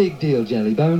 big deal, Jellybone. Who's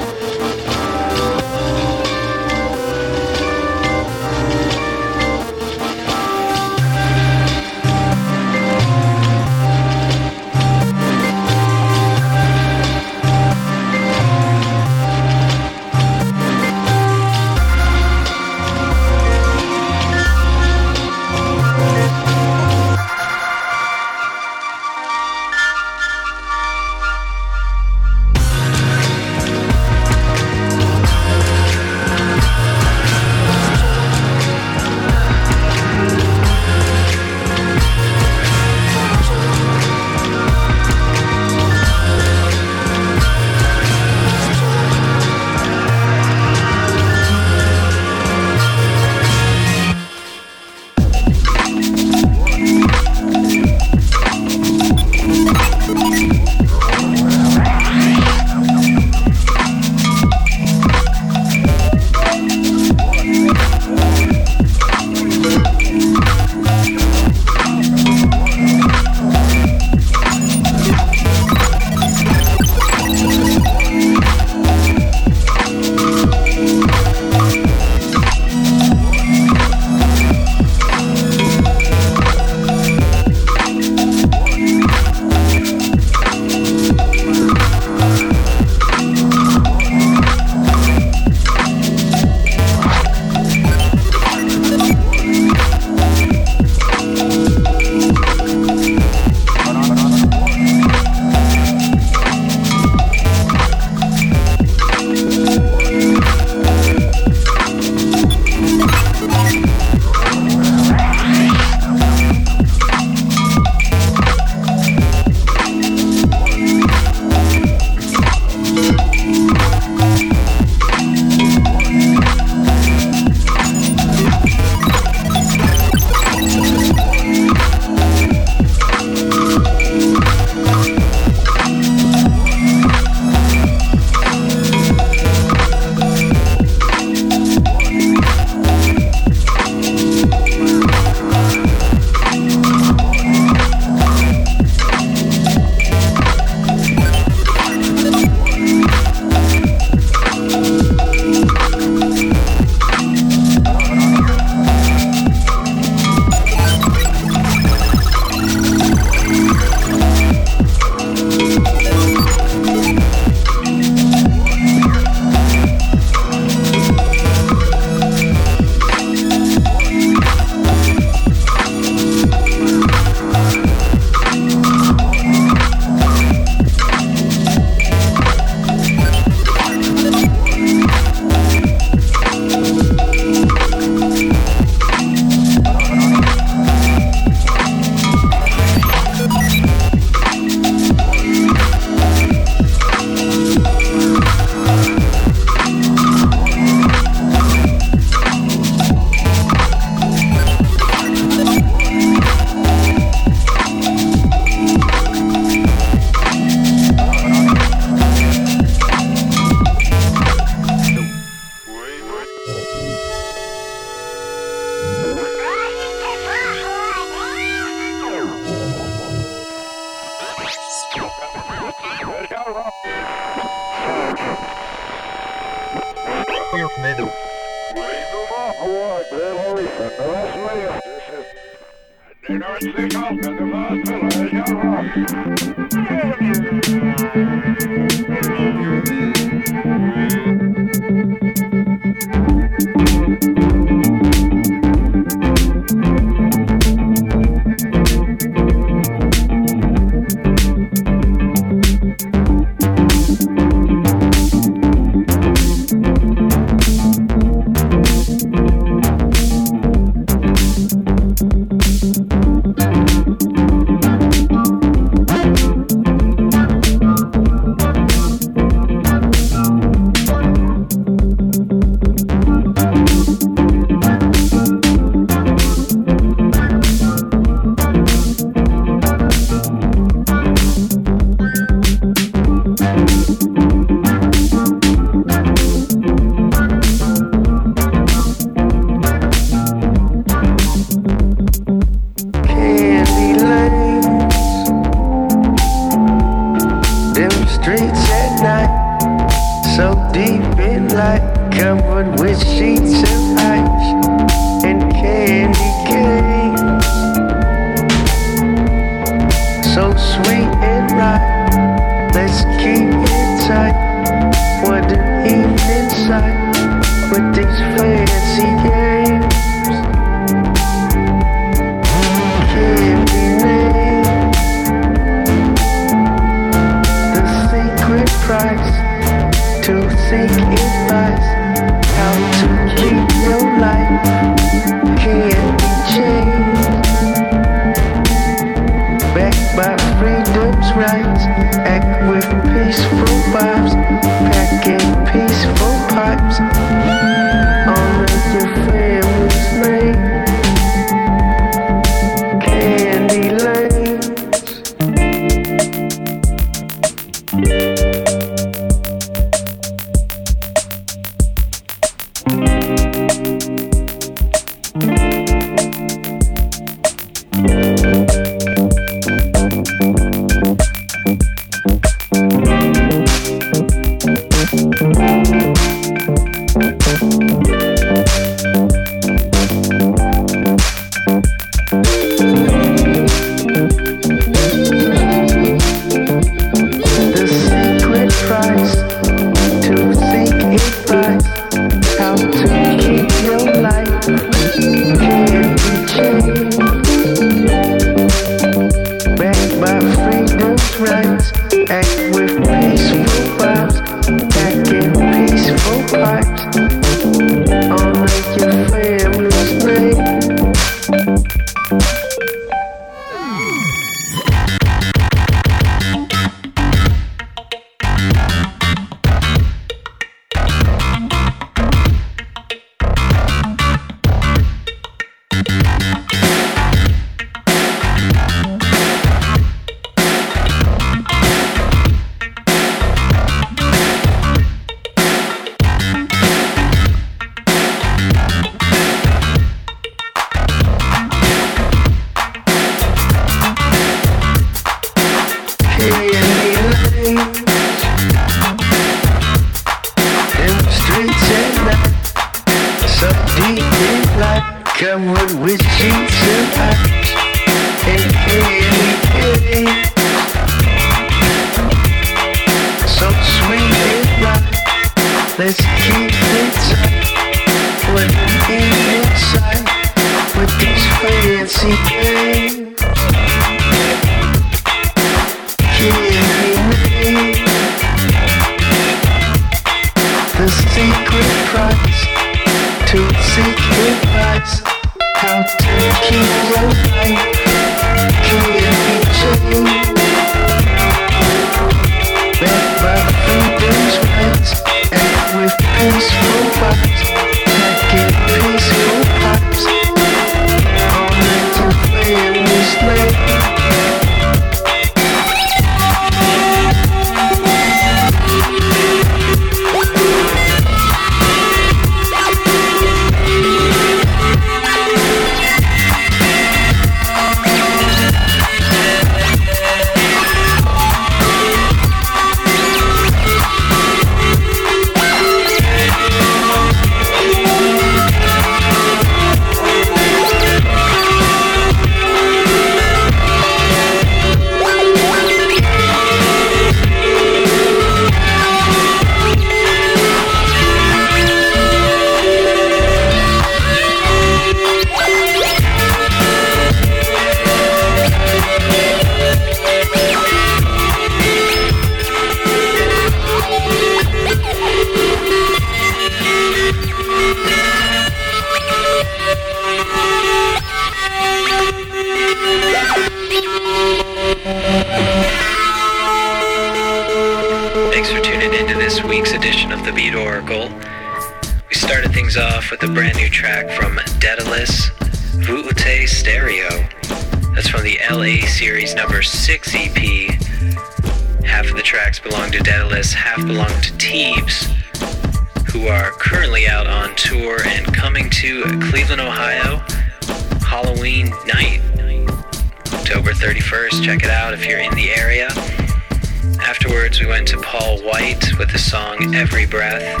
Afterwards, we went to Paul White with the song Every Breath.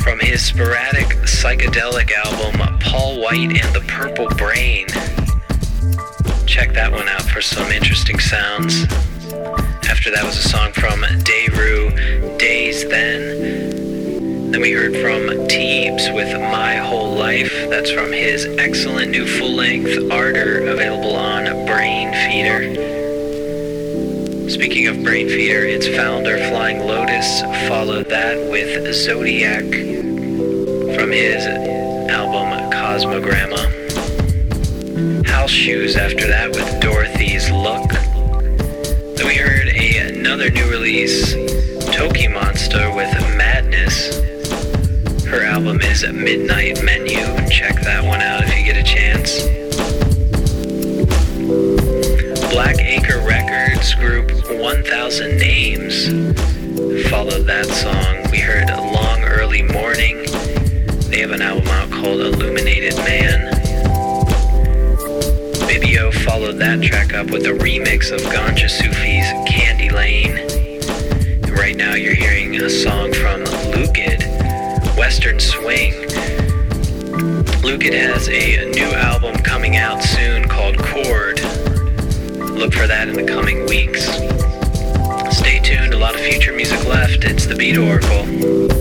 From his sporadic psychedelic album, Paul White and the Purple Brain. Check that one out for some interesting sounds. After that was a song from Deru, Days Then. Then we heard from Teebs with My Whole Life. That's from his excellent new full length Ardor, available on Brainfeeder. Speaking of Brain its founder, Flying Lotus, followed that with Zodiac from his album Cosmogramma. House Shoes after that with Dorothy's Look. Then we heard a, another new release, Tokimonsta with Madness. Her album is Midnight Menu. Check that one out if you get a chance. Black Acre Group 1000names followed that song. We heard Long Early Morning. They have an album out called Illuminated Man. Bibio followed that track up with a remix of Gonjasufi's Candy Lane. And right now you're hearing a song from Lukid, Western Swing. Lukid has a new album coming out soon called Chord. Look for that in the coming weeks. Stay tuned, a lot of future music left. It's the Beat Oracle.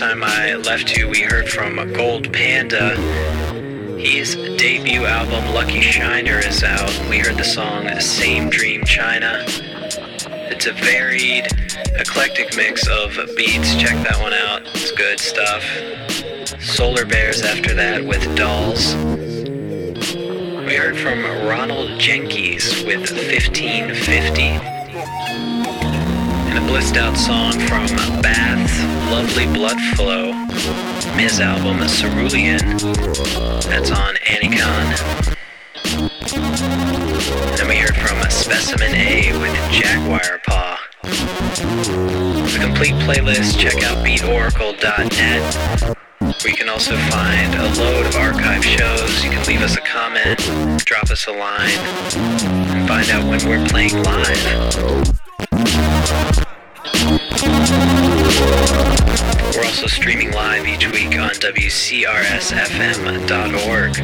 Time I left you, we heard from Gold Panda. His debut album, Lucky Shiner, is out. We heard the song Same Dream China. It's a varied, eclectic mix of beats. Check that one out. It's good stuff. Solar Bears after that with Dolls. We heard from Ronald Jenkees with 1550 and a blissed out song from Baths, Lovely Blood Flow, his album The Cerulean. That's on Anticon. Then we heard from Specimen A with Jaguar Paw. The complete playlist, check out beatoracle.net you can also find a load of archive shows. You can leave us a comment, drop us a line, and find out when we're playing live. We're also streaming live each week on WCRSFM.org.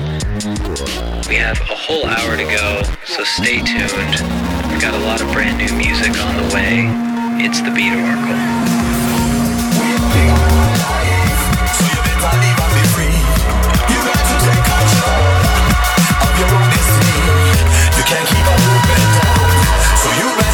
We have a whole hour to go, so stay tuned. We've got a lot of brand new music on the way. It's the Beat Oracle. can't keep on moving down. So you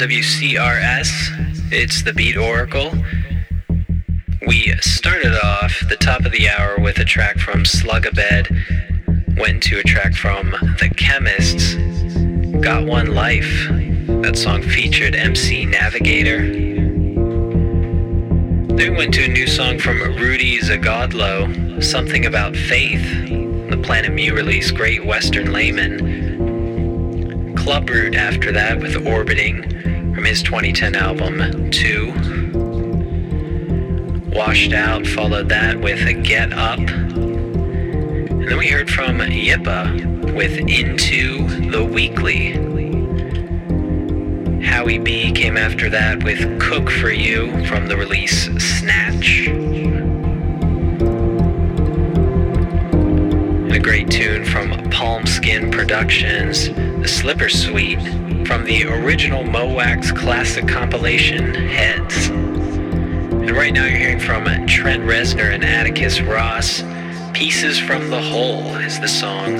WCRS. It's the Beat Oracle. We started off the top of the hour with a track from Slugabed, went to a track from The Chemists, Got One Life. That song featured MC Navigator. Then we went to a new song from Rudi Zygadlo, Something About Faith, the Planet Mu release Great Western Laymen. Club Root after that with Orbiting his 2010 album 2. Washed Out followed that with Get Up. And then we heard from Yppah with Into the Weekly. Howie B came after that with Cook for You from the release Snatch. A great tune from Palm Skin Productions, The Slipper Suite the original Mo' Wax classic compilation Heads. And right now you're hearing from Trent Reznor and Atticus Ross. Pieces from the Whole is the song.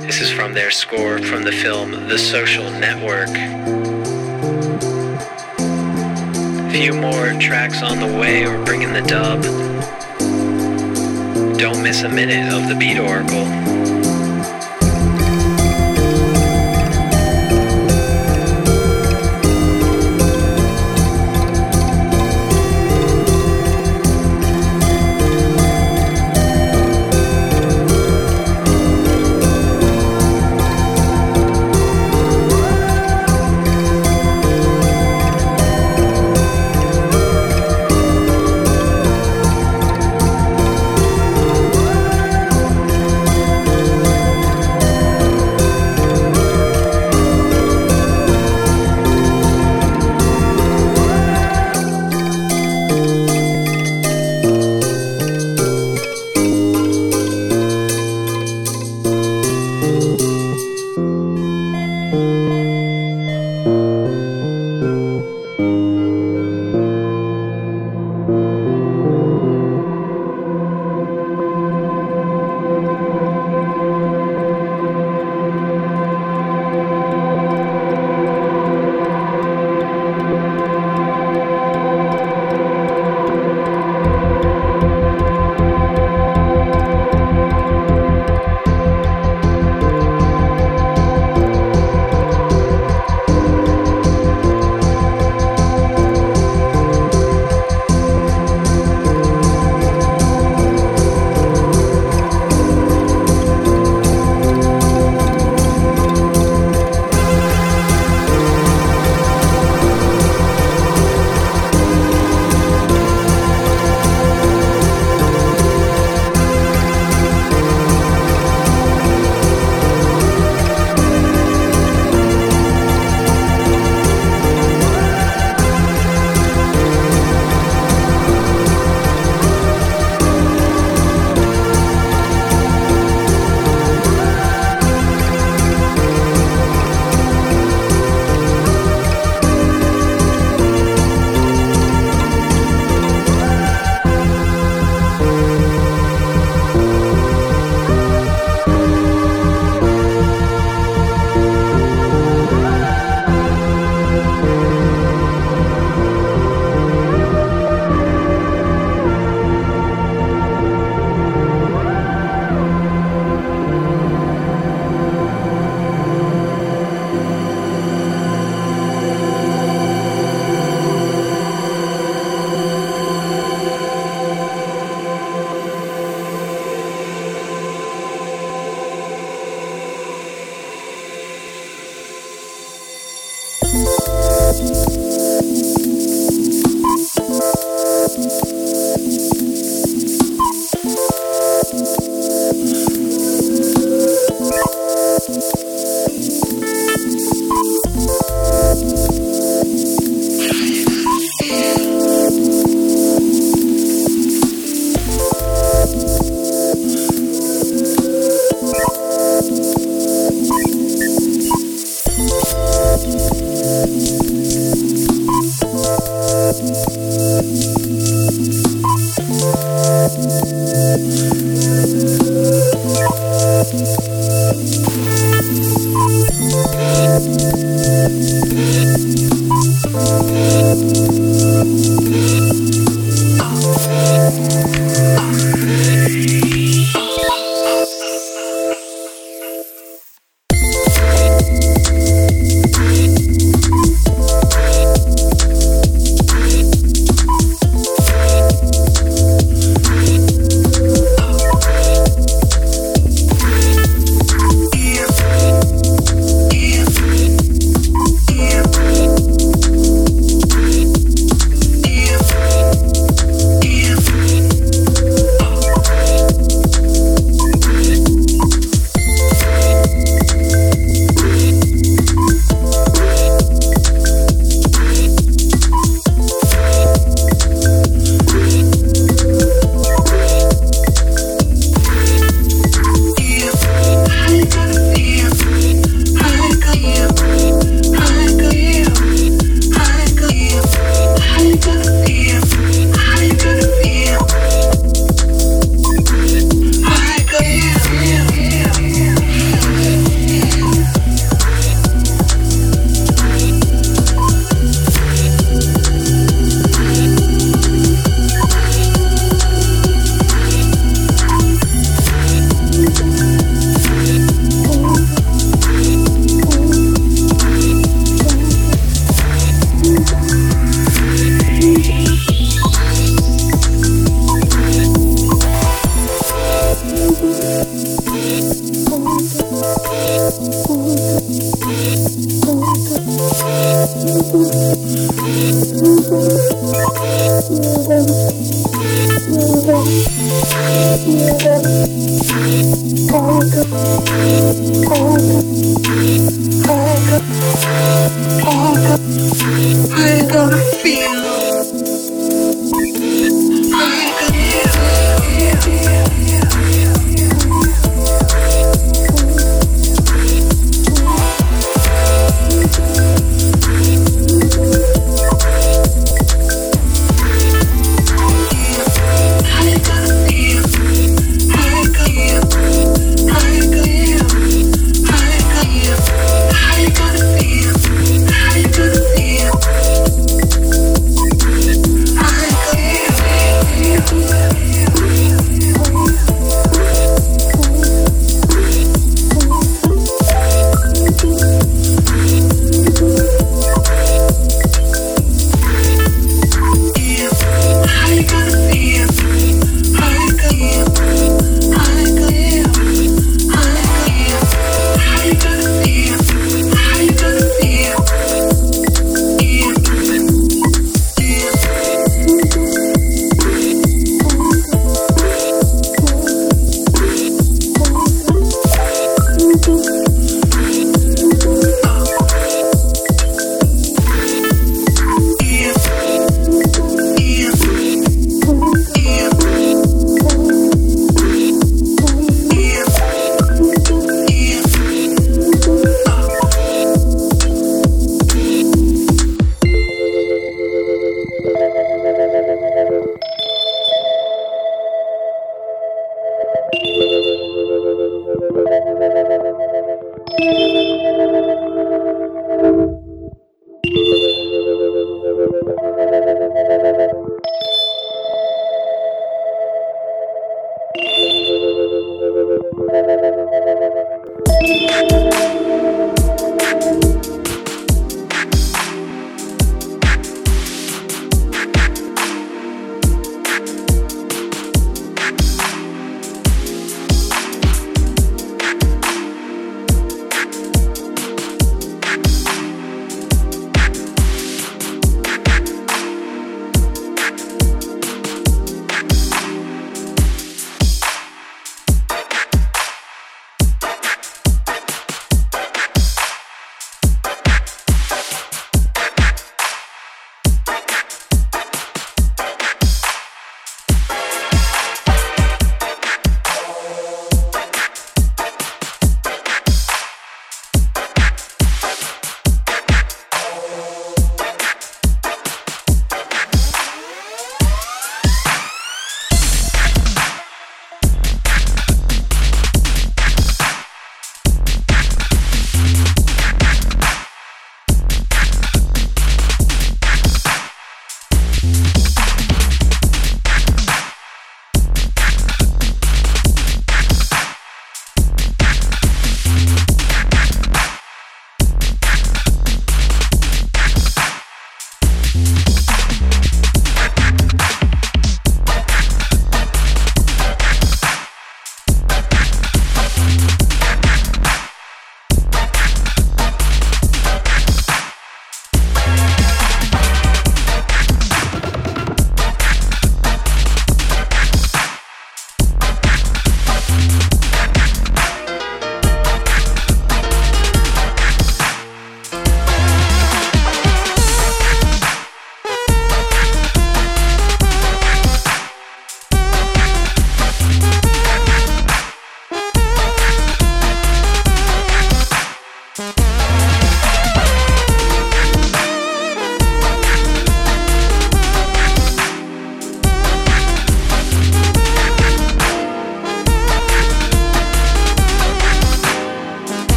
This is from their score from the film The Social Network. A few more tracks on the way. We're bringing the dub. Don't miss a minute of the Beat Oracle.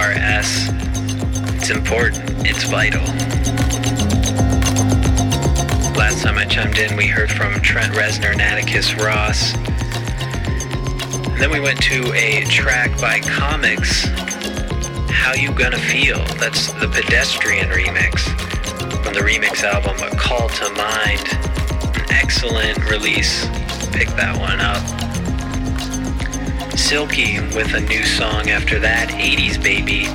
WCRS. It's important, it's vital. Last time I chimed in, we heard from Trent Reznor and Atticus Ross. And then we went to a track by Comics, How You Gonna Feel. That's the Pedestrian remix from the remix album A Call to Mind. An excellent release. Pick that one up. Silky with a new song after that, 80s Baby.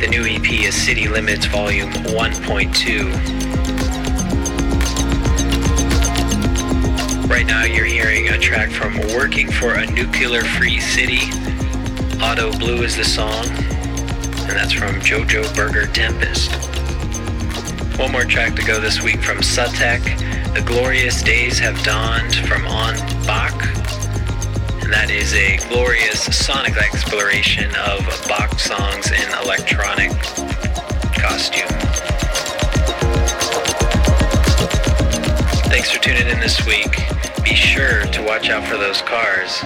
The new EP is City Limits Volume 1.2. Right now, you're hearing a track from Working for a Nuclear Free City. Auto Blue is the song, and that's from Jojo Burger Tempest. One more track to go this week from Sutekh. The Glorious Days Have Dawned from On Bach. That is a glorious sonic exploration of Bach songs in electronic costume. Thanks for tuning in this week. Be sure to watch out for those cars.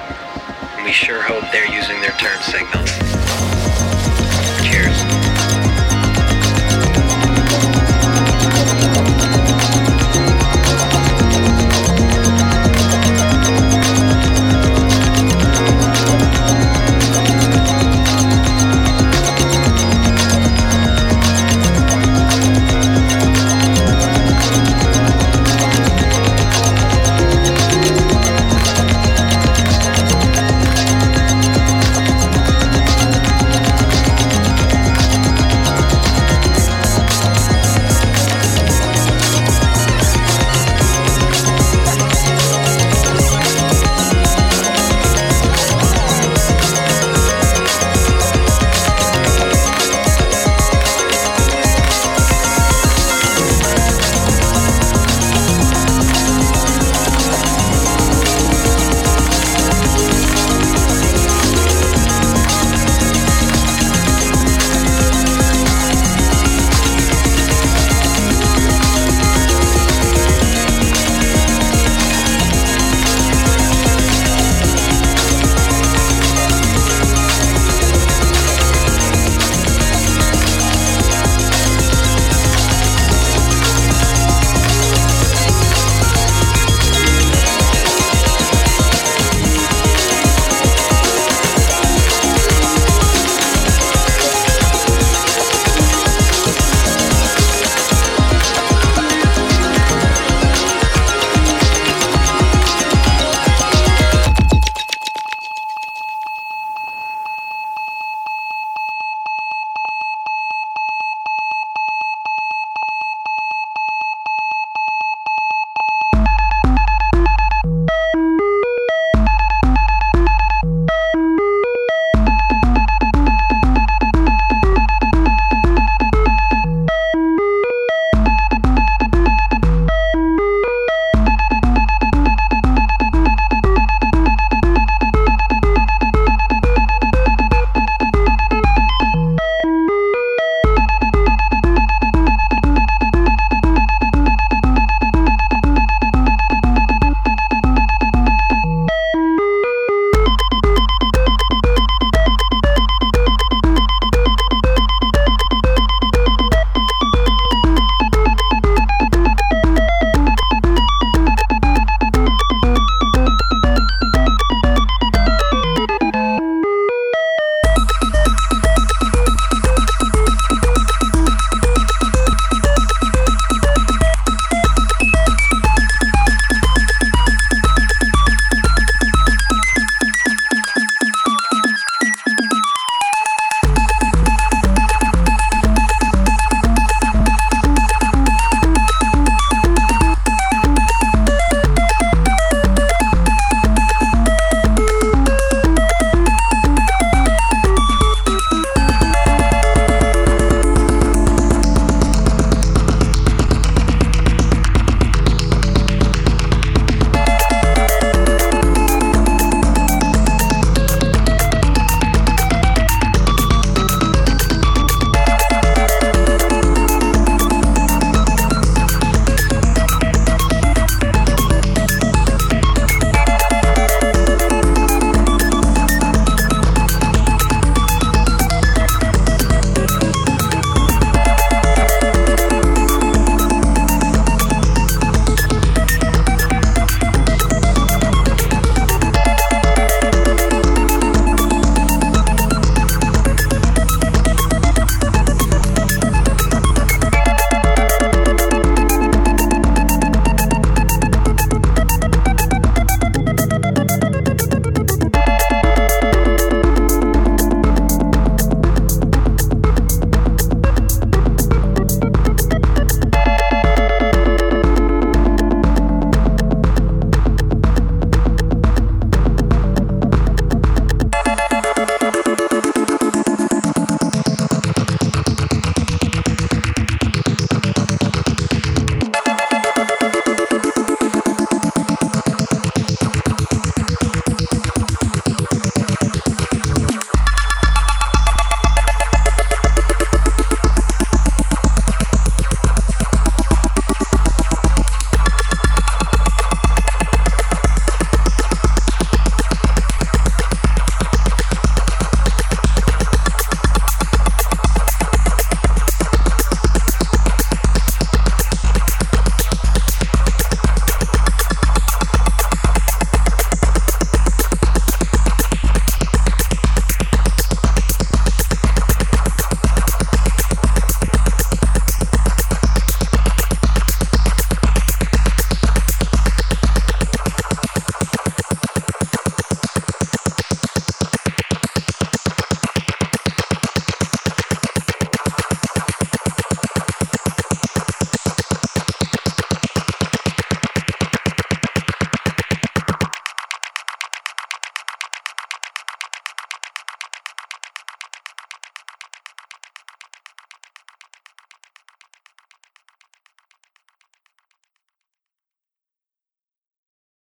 And we sure hope they're using their turn signals.